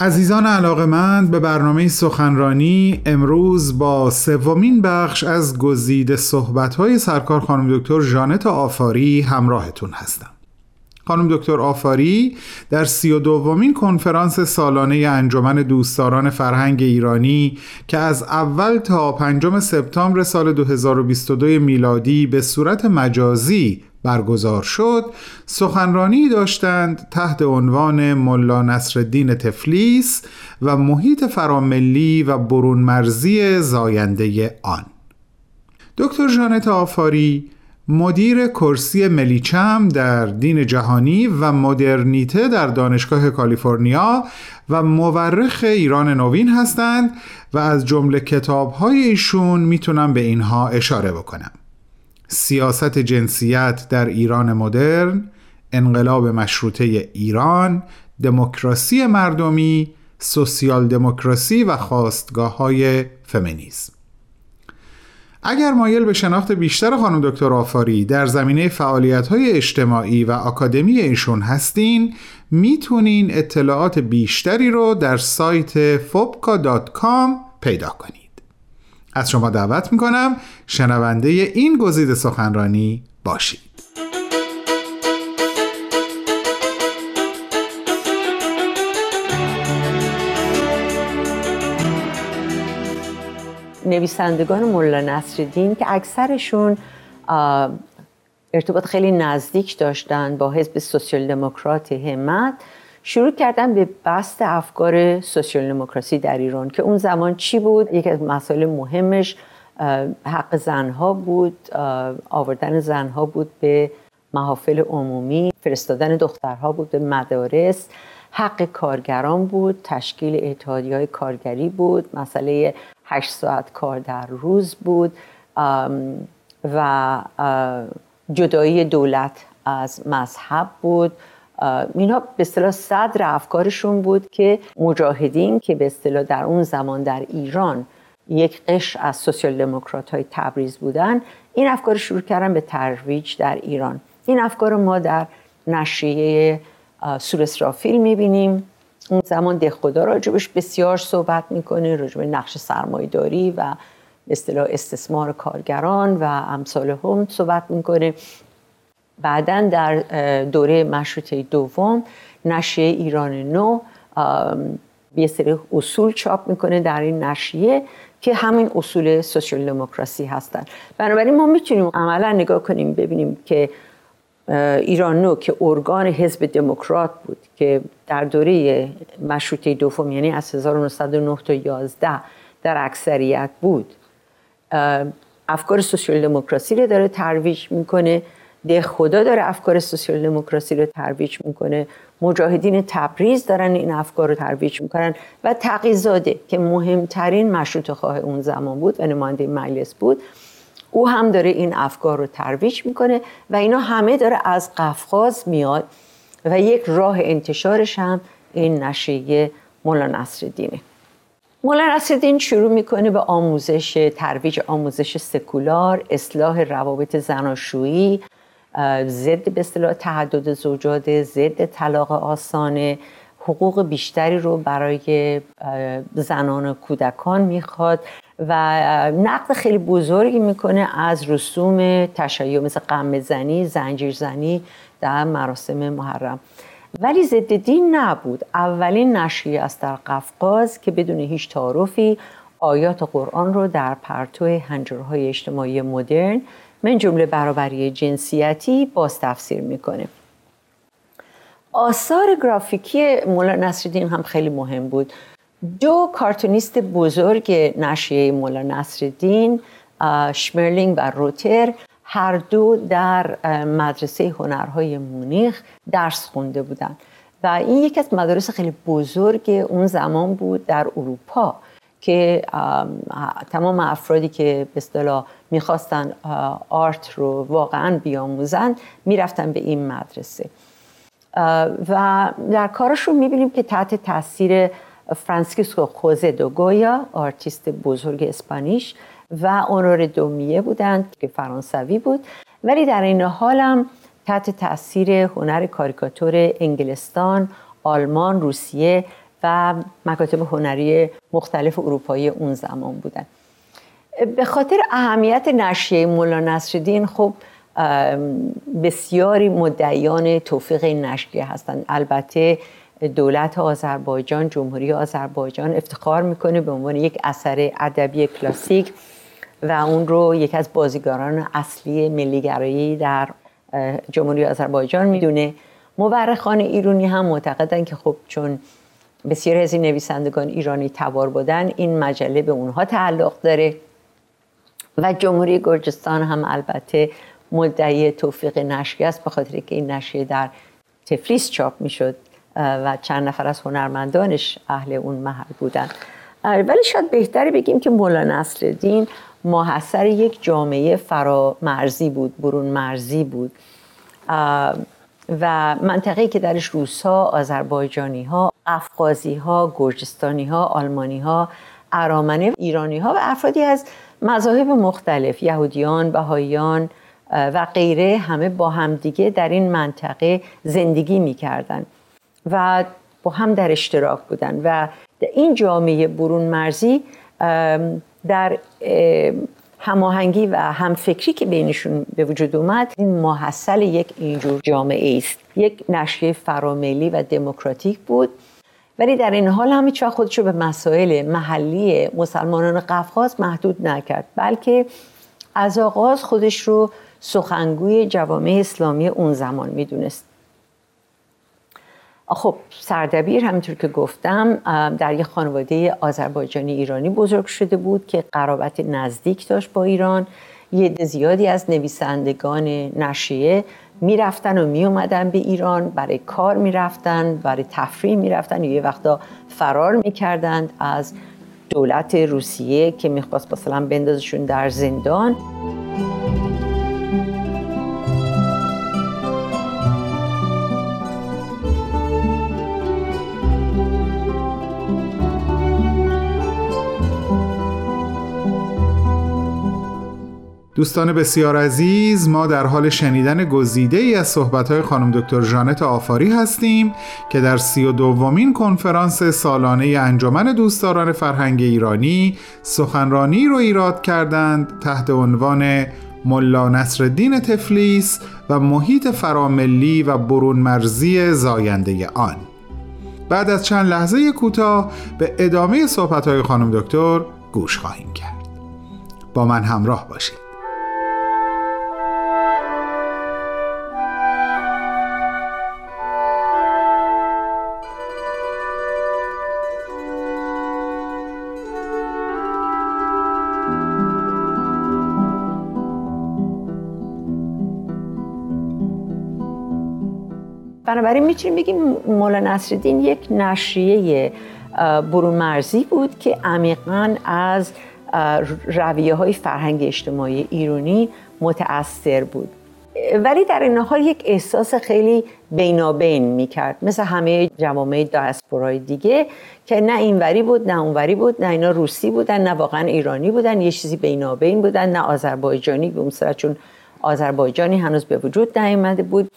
عزیزان علاقمند به برنامه سخنرانی امروز با سومین بخش از گزیده صحبت‌های سرکار خانم دکتر ژانت آفاری همراهتون هستم. خانم دکتر آفاری در سی و دومین کنفرانس سالانه انجمن دوستداران فرهنگ ایرانی که از اول تا پنجم سپتامبر سال 2022 میلادی به صورت مجازی برگزار شد سخنرانی داشتند تحت عنوان ملا نصرالدین تفلیس و محیط فراملی و برون مرزی زاینده آن. دکتر جانت آفاری مدیر کرسی ملیچم در دین جهانی و مدرنیته در دانشگاه کالیفرنیا و مورخ ایران نوین هستند و از جمله کتابهای ایشون می‌تونم به اینها اشاره بکنم. سیاست جنسیت در ایران مدرن انقلاب مشروطه ایران دموکراسی مردمی سوسیال دموکراسی و خواستگاه های فمینیسم. اگر مایل به شناخت بیشتر خانم دکتر آفاری در زمینه فعالیت های اجتماعی و آکادمی ایشون هستین می‌تونین اطلاعات بیشتری رو در سایت فوبکا.com پیدا کنید. از شما دعوت می‌کنم شنونده این گزیده سخنرانی باشید. نویسندگان مولا نصرالدین که اکثرشون ارتباط خیلی نزدیک داشتن با حزب سوسیال دموکرات همت شروع کردن به بست افکار سوسیال دموکراسی در ایران که اون زمان چی بود؟ یکی از مسائل مهمش حق زنها بود آوردن زنها بود به محافل عمومی فرستادن دخترها بود به مدارس حق کارگران بود تشکیل اتحادی های کارگری بود مسئله هشت ساعت کار در روز بود و جدایی دولت از مذهب بود. اینا به اصطلاح صدر افکارشون بود که مجاهدین که به اصطلاح در اون زمان در ایران یک قش از سوسیال دموکرات های تبریز بودن این افکار شروع کردن به ترویج در ایران. این افکار ما در نشریه سور اسرافیل می‌بینیم. اون زمان دهخدا راجبش بسیار صحبت می‌کنه راجب نقش سرمایداری و اصطلاح استثمار کارگران و امثال هم صحبت می‌کنه. بعدا در دوره مشروطه دوم نشریه ایران نو یه سری اصول چاپ می‌کنه در این نشریه که همین اصول سوسیال دموکراسی هستن. بنابراین ما می‌تونیم عملا نگاه کنیم ببینیم که ایران نو که ارگان حزب دموکرات بود که در دوره مشروطه دوم یعنی از 1909 تا 11 در اکثریت بود. افکار سوسیال دموکراسی رو داره ترویج می‌کنه. دهخدا داره افکار سوسیال دموکراسی رو ترویج می‌کنه. مجاهدین تبریز دارن این افکار رو ترویج می‌کنن و تقی‌زاده که مهمترین مشروط خواه اون زمان بود و نماینده مجلس بود. او هم داره این افکار رو ترویج می‌کنه و اینا همه داره از قفقاز میاد و یک راه انتشارش هم این نشریه مولا نصرالدینه. مولا نصرالدین شروع می‌کنه به آموزش ترویج آموزش سکولار اصلاح روابط زناشویی ضد به اصطلاح تعدد زوجات ضد طلاق آسانه حقوق بیشتری رو برای زنان و کودکان می‌خواد و نقد خیلی بزرگی می‌کنه از رسوم تشیع مثل قم زنی زنجیر زنی در مراسم محرم. ولی ضد دین نبود. اولین نشریه است در قفقاز که بدون هیچ تعارفی آیات قرآن رو در پرتو هنجرهای اجتماعی مدرن من جمله برابری جنسیتی باز تفسیر می‌کنه. آثار گرافیکی مولا نصرالدین هم خیلی مهم بود. دو کارتونیست بزرگ نشریه مولا نصرالدین شمرلینگ و روتر هر دو در مدرسه هنرهای مونیخ درس خونده بودند. و این یکی از مدارس خیلی بزرگ اون زمان بود در اروپا که تمام افرادی که به اصطلاح می‌خواستن art رو واقعا بیاموزن می‌رفتن به این مدرسه. و در کارشون می‌بینیم که تحت تاثیر فرانسیسکو خوزه دو گویا آرتیست بزرگ Spanish و اونور دومیه بودند که فرانسوی بود. ولی در این حال هم تحت تاثیر هنر کاریکاتور انگلستان، آلمان، روسیه و مکاتب هنری مختلف اروپایی اون زمان بودن. به خاطر اهمیت نشریه مولا نصرالدین خب بسیاری مدعیان توفیق این نشریه هستند. البته دولت آذربایجان جمهوری آذربایجان افتخار می‌کنه به عنوان یک اثر ادبی کلاسیک و اون رو یکی از بازیگران اصلی ملیگرایی در جمهوری آذربایجان می‌دونه. مورخان ایرانی هم معتقدن که خب چون بسیاری از این نویسندگان ایرانی تبار بودن این مجله به اونها تعلق داره. و جمهوری گرجستان هم البته مدعی توفیق نشری است به خاطر که این نشریه در تفلیس چاپ می‌شد و چند نفر از هنرمندانش اهل اون محل بودن ولی شاید بهتری بگیم که مولا نصرالدین محصر یک جامعه فرامرزی بود برون مرزی بود و منطقه که درش روس ها، آذربایجانی ها، افغازی ها، گرجستانی ها، آلمانی ها، ارامنه، ایرانی ها و افرادی از مذاهب مختلف یهودیان، بهاییان و غیره همه با همدیگه در این منطقه زندگی می‌کردن و با هم در اشتراک بودن و این جامعه برون مرزی در هماهنگی و همفکری که بینشون به وجود اومد این محصل یک اینجور جامعه است. یک نشریه فراملی و دموکراتیک بود. ولی در این حال هم هیچ خودش رو به مسائل محلی مسلمانان قفقاز محدود نکرد بلکه از آغاز خودش رو سخنگوی جوامع اسلامی اون زمان می‌دونست. خب سردبیر همینطور که گفتم در یک خانواده آذربایجانی ایرانی بزرگ شده بود که قرابت نزدیک داشت با ایران. یه زیادی از نویسندگان نشریه می‌رفتن و می اومدن به ایران برای کار می‌رفتن برای تفریح می‌رفتن یا یه وقتا فرار می‌کردند از دولت روسیه که می‌خواست مثلا بندازشون در زندان. دوستان بسیار عزیز ما در حال شنیدن گزیده ای از صحبت خانم دکتر جانت آفاری هستیم که در سی و دومین کنفرانس سالانه انجمن دوستداران فرهنگ ایرانی سخنرانی رو ایراد کردند تحت عنوان ملا نصرالدین تفلیس و محیط فراملی و برون مرزی زاینده آن. بعد از چند لحظه کوتاه به ادامه صحبت های خانم دکتر گوش خواهیم کرد. با من همراه باشید. بنابراین می‌تونیم بگیم مولا نصرالدین یک نشریه برون مرزی بود که عمیقا از رویه های فرهنگ اجتماعی ایرانی متأثر بود. ولی در این حال یک احساس خیلی بینابین می‌کرد مثل همه جوامع دایسپورای دیگه که نه اینوری بود نه اونوری بود نه اینا روسی بودن نه واقعا ایرانی بودن یه چیزی بینابین بودن نه آذربایجانی به چون آذربایجانی هنوز به وجود نیامده بود.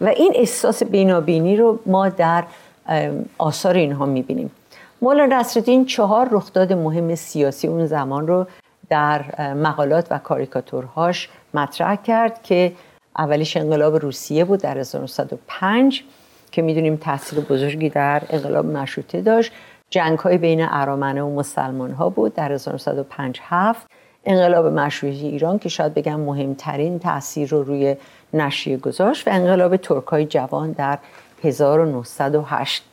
و این احساس بینابینی رو ما در آثار اینها می‌بینیم. مولا نصرالدین چهار رخداد مهم سیاسی اون زمان رو در مقالات و کاریکاتورهاش مطرح کرد که اولیش انقلاب روسیه بود در 1905 که می‌دونیم تاثیر بزرگی در انقلاب مشروطه داشت. جنگ های بین ارامنه و مسلمان ها بود در 1905 7 انقلاب مشروطه ایران که شاید بگم مهمترین تاثیر رو روی نشریه گذاشت و انقلاب ترکای جوان در 1908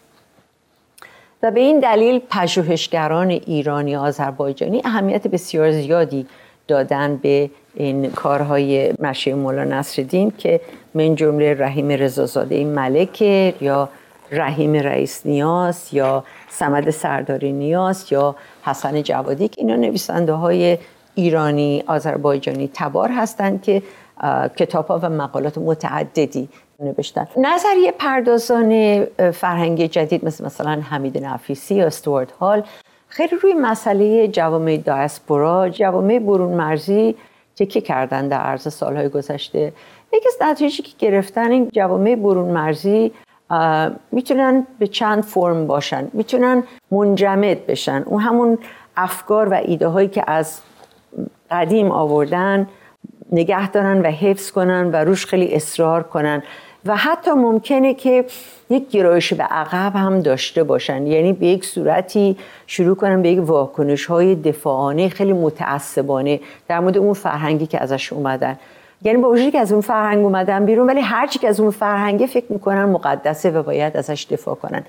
و به این دلیل پژوهشگران ایرانی آذربایجانی اهمیت بسیار زیادی دادن به این کارهای مشی مولا نصرالدین که من جمله رحیم رضازاده ملک یا رحیم رئیس نیاز یا سمد سرداری نیاز یا حسن جوادی که اینا نویسنده های ایرانی آذربایجانی تبار هستند که کتاب ها و مقالات متعددی نوشتن. نظریه پردازان فرهنگ جدید مثل مثلا حمید نفیسی یا استوارد هال خیلی روی مسئله جوامع دایسپورا جوامع برون مرزی تکیه کردن در عرض سالهای گذشته. یکی از نتیجه که گرفتن این جوامع برون مرزی می‌تونن به چند فرم باشن. می‌تونن منجمد بشن. اون همون افکار و ایده هایی که از قدیم آوردن نگه دارن و حفظ کنن و روش خیلی اصرار کنن. و حتی ممکنه که یک گرایش به عقب هم داشته باشن. یعنی به یک صورتی شروع کنن به یک واکنش های دفاعانه خیلی متعصبانه در مورد اون فرهنگی که ازش اومدن. یعنی با وجودی که از اون فرهنگ اومدن بیرون ولی هرچی که از اون فرهنگه فکر می‌کنن مقدسه و باید ازش دفاع کنن.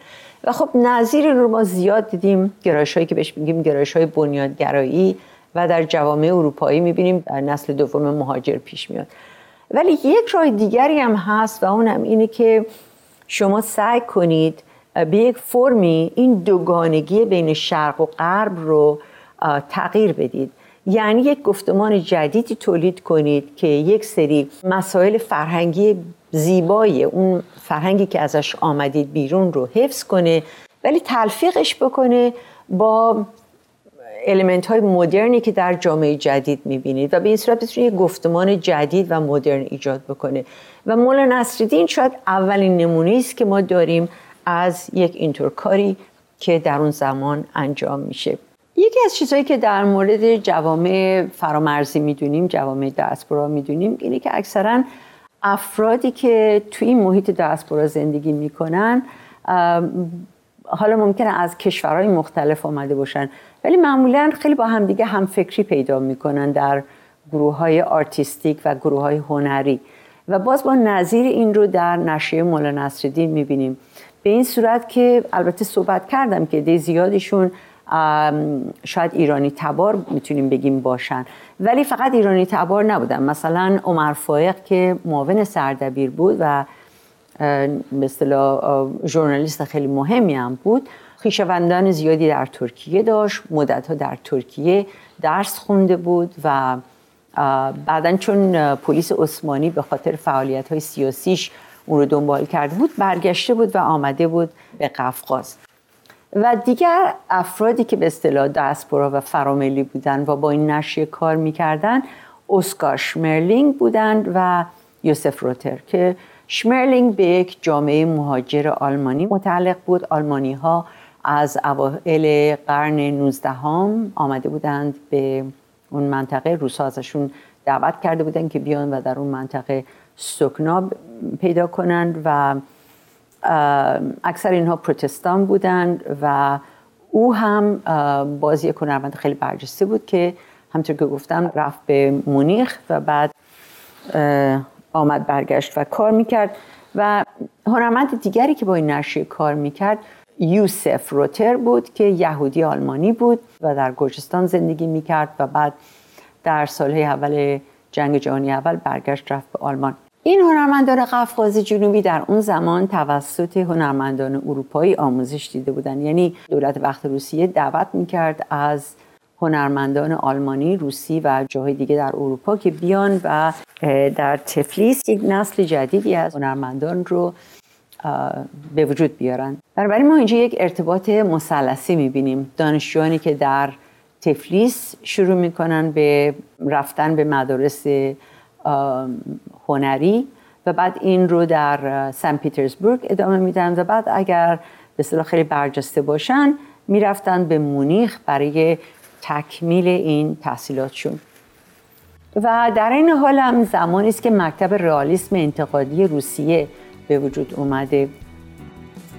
و خب نظیر رو ما زیاد دیدیم گرایش هایی که بهش میگیم گرایش های بنیادگرایی. و در جوامع اروپایی می‌بینیم نسل دوم مهاجر پیش میاد. ولی یک راه دیگری هم هست و اونم اینه که شما سعی کنید به یک فرمی این دوگانگی بین شرق و غرب رو تغییر بدید. یعنی یک گفتمان جدیدی تولید کنید که یک سری مسائل فرهنگی زیبایی اون فرهنگی که ازش آمدید بیرون رو حفظ کنه ولی تلفیقش بکنه با المنت های مدرنی که در جامعه جدید می‌بینید و به این صورت بتونید یک گفتمان جدید و مدرن ایجاد بکنه. و مولا نصرالدین شاید اولین نمونه است که ما داریم از یک اینطور کاری که در اون زمان انجام میشه. یکی از چیزهایی که در مورد جوامع فرامرزی می‌دونیم جوامع دستبرا می‌دونیم اینه که اکثرا افرادی که توی این محیط دستبرا زندگی می‌کنن حالا ممکنه از کشورهای مختلف آمده باشن. ولی معمولا خیلی با همدیگه همفکری پیدا می‌کنن در گروه های artistic و گروه های هنری. و باز با نظیر این رو در نشریه ملا نصرالدین می‌بینیم. به این صورت که البته صحبت کردم که عده زیادشون شاید ایرانی تبار می‌تونیم بگیم باشن. ولی فقط ایرانی تبار نبودن. مثلا عمر فایق که معاون سردبیر بود و مثلا ژورنالیست خیلی مهمی هم بود. خویشاوندان زیادی در ترکیه داشت. مدتها در ترکیه درس خونده بود و بعدا چون پلیس عثمانی به خاطر فعالیت های سیاسیش اون رو دنبال کرده بود برگشته بود و آمده بود به قفقاز. و دیگر افرادی که به اصطلاح دسپورا و فراملی بودن و با این نشریه کار می‌کردن اسکار شمرلینگ بودند و یوسف روتر که شمرلینگ به یک جامعه مهاجر آلمانی متعلق بود. آلمانی ها از اوائل قرن 19 هم آمده بودند به اون منطقه. روسا ازشون دعوت کرده بودند که بیان و در اون منطقه سکنا پیدا کنند و اکثر اینها پروتستان بودند و او هم بازی یک هنرمند خیلی برجسته بود که همطور که گفتم رفت به مونیخ و بعد آمد برگشت و کار می‌کرد. و هنرمند دیگری که با این نشریه کار می‌کرد یوسف روتر بود که یهودی آلمانی بود و در گرجستان زندگی می‌کرد و بعد در سالهای اول جنگ جهانی اول برگشت رفت به آلمان. این هنرمندان قفقاز جنوبی در اون زمان توسط هنرمندان اروپایی آموزش دیده بودند. یعنی دولت وقت روسیه دعوت می‌کرد از هنرمندان آلمانی، روسی و جاهای دیگه در اروپا که بیان و در تفلیس یک نسل جدیدی از هنرمندان رو به وجود بیارن. بنابراین ما اینجا یک ارتباط مثلثی می‌بینیم. دانشجوانی که در تفلیس شروع می‌کنن به رفتن به مدارس هنری و بعد این رو در سن پیترزبورگ ادامه میدن و بعد اگر به صلاح خیلی برجسته باشن می‌رفتن به مونیخ برای تکمیل این تحصیلاتشون. و در این حال هم زمانی است که مکتب رئالیسم انتقادی روسیه به وجود اومده.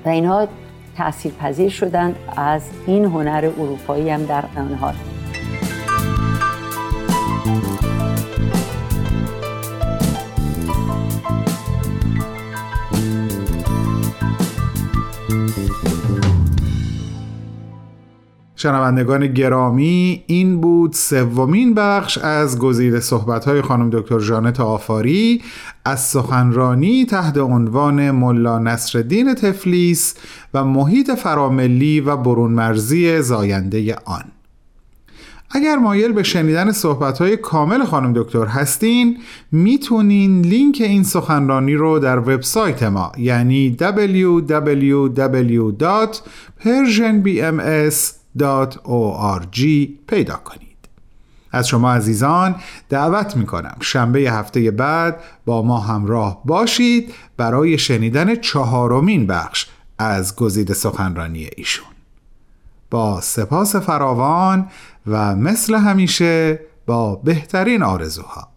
و اینها تحصیل پذیر شدند از این هنر اروپایی هم در آن شنوندگان گرامی این بود سومین بخش از گزیده صحبت‌های خانم دکتر جانت آفاری از سخنرانی تحت عنوان ملا نصرالدین تفلیس و محیط فراملی و برون مرزی زاینده آن. اگر مایل به شنیدن صحبت‌های کامل خانم دکتر هستین می‌تونین لینک این سخنرانی رو در وبسایت ما یعنی www.persianbms.org پیدا کنید. از شما عزیزان دعوت می کنم شنبه هفته بعد با ما همراه باشید برای شنیدن چهارمین بخش از گزیده سخنرانی ایشون. با سپاس فراوان و مثل همیشه با بهترین آرزوها.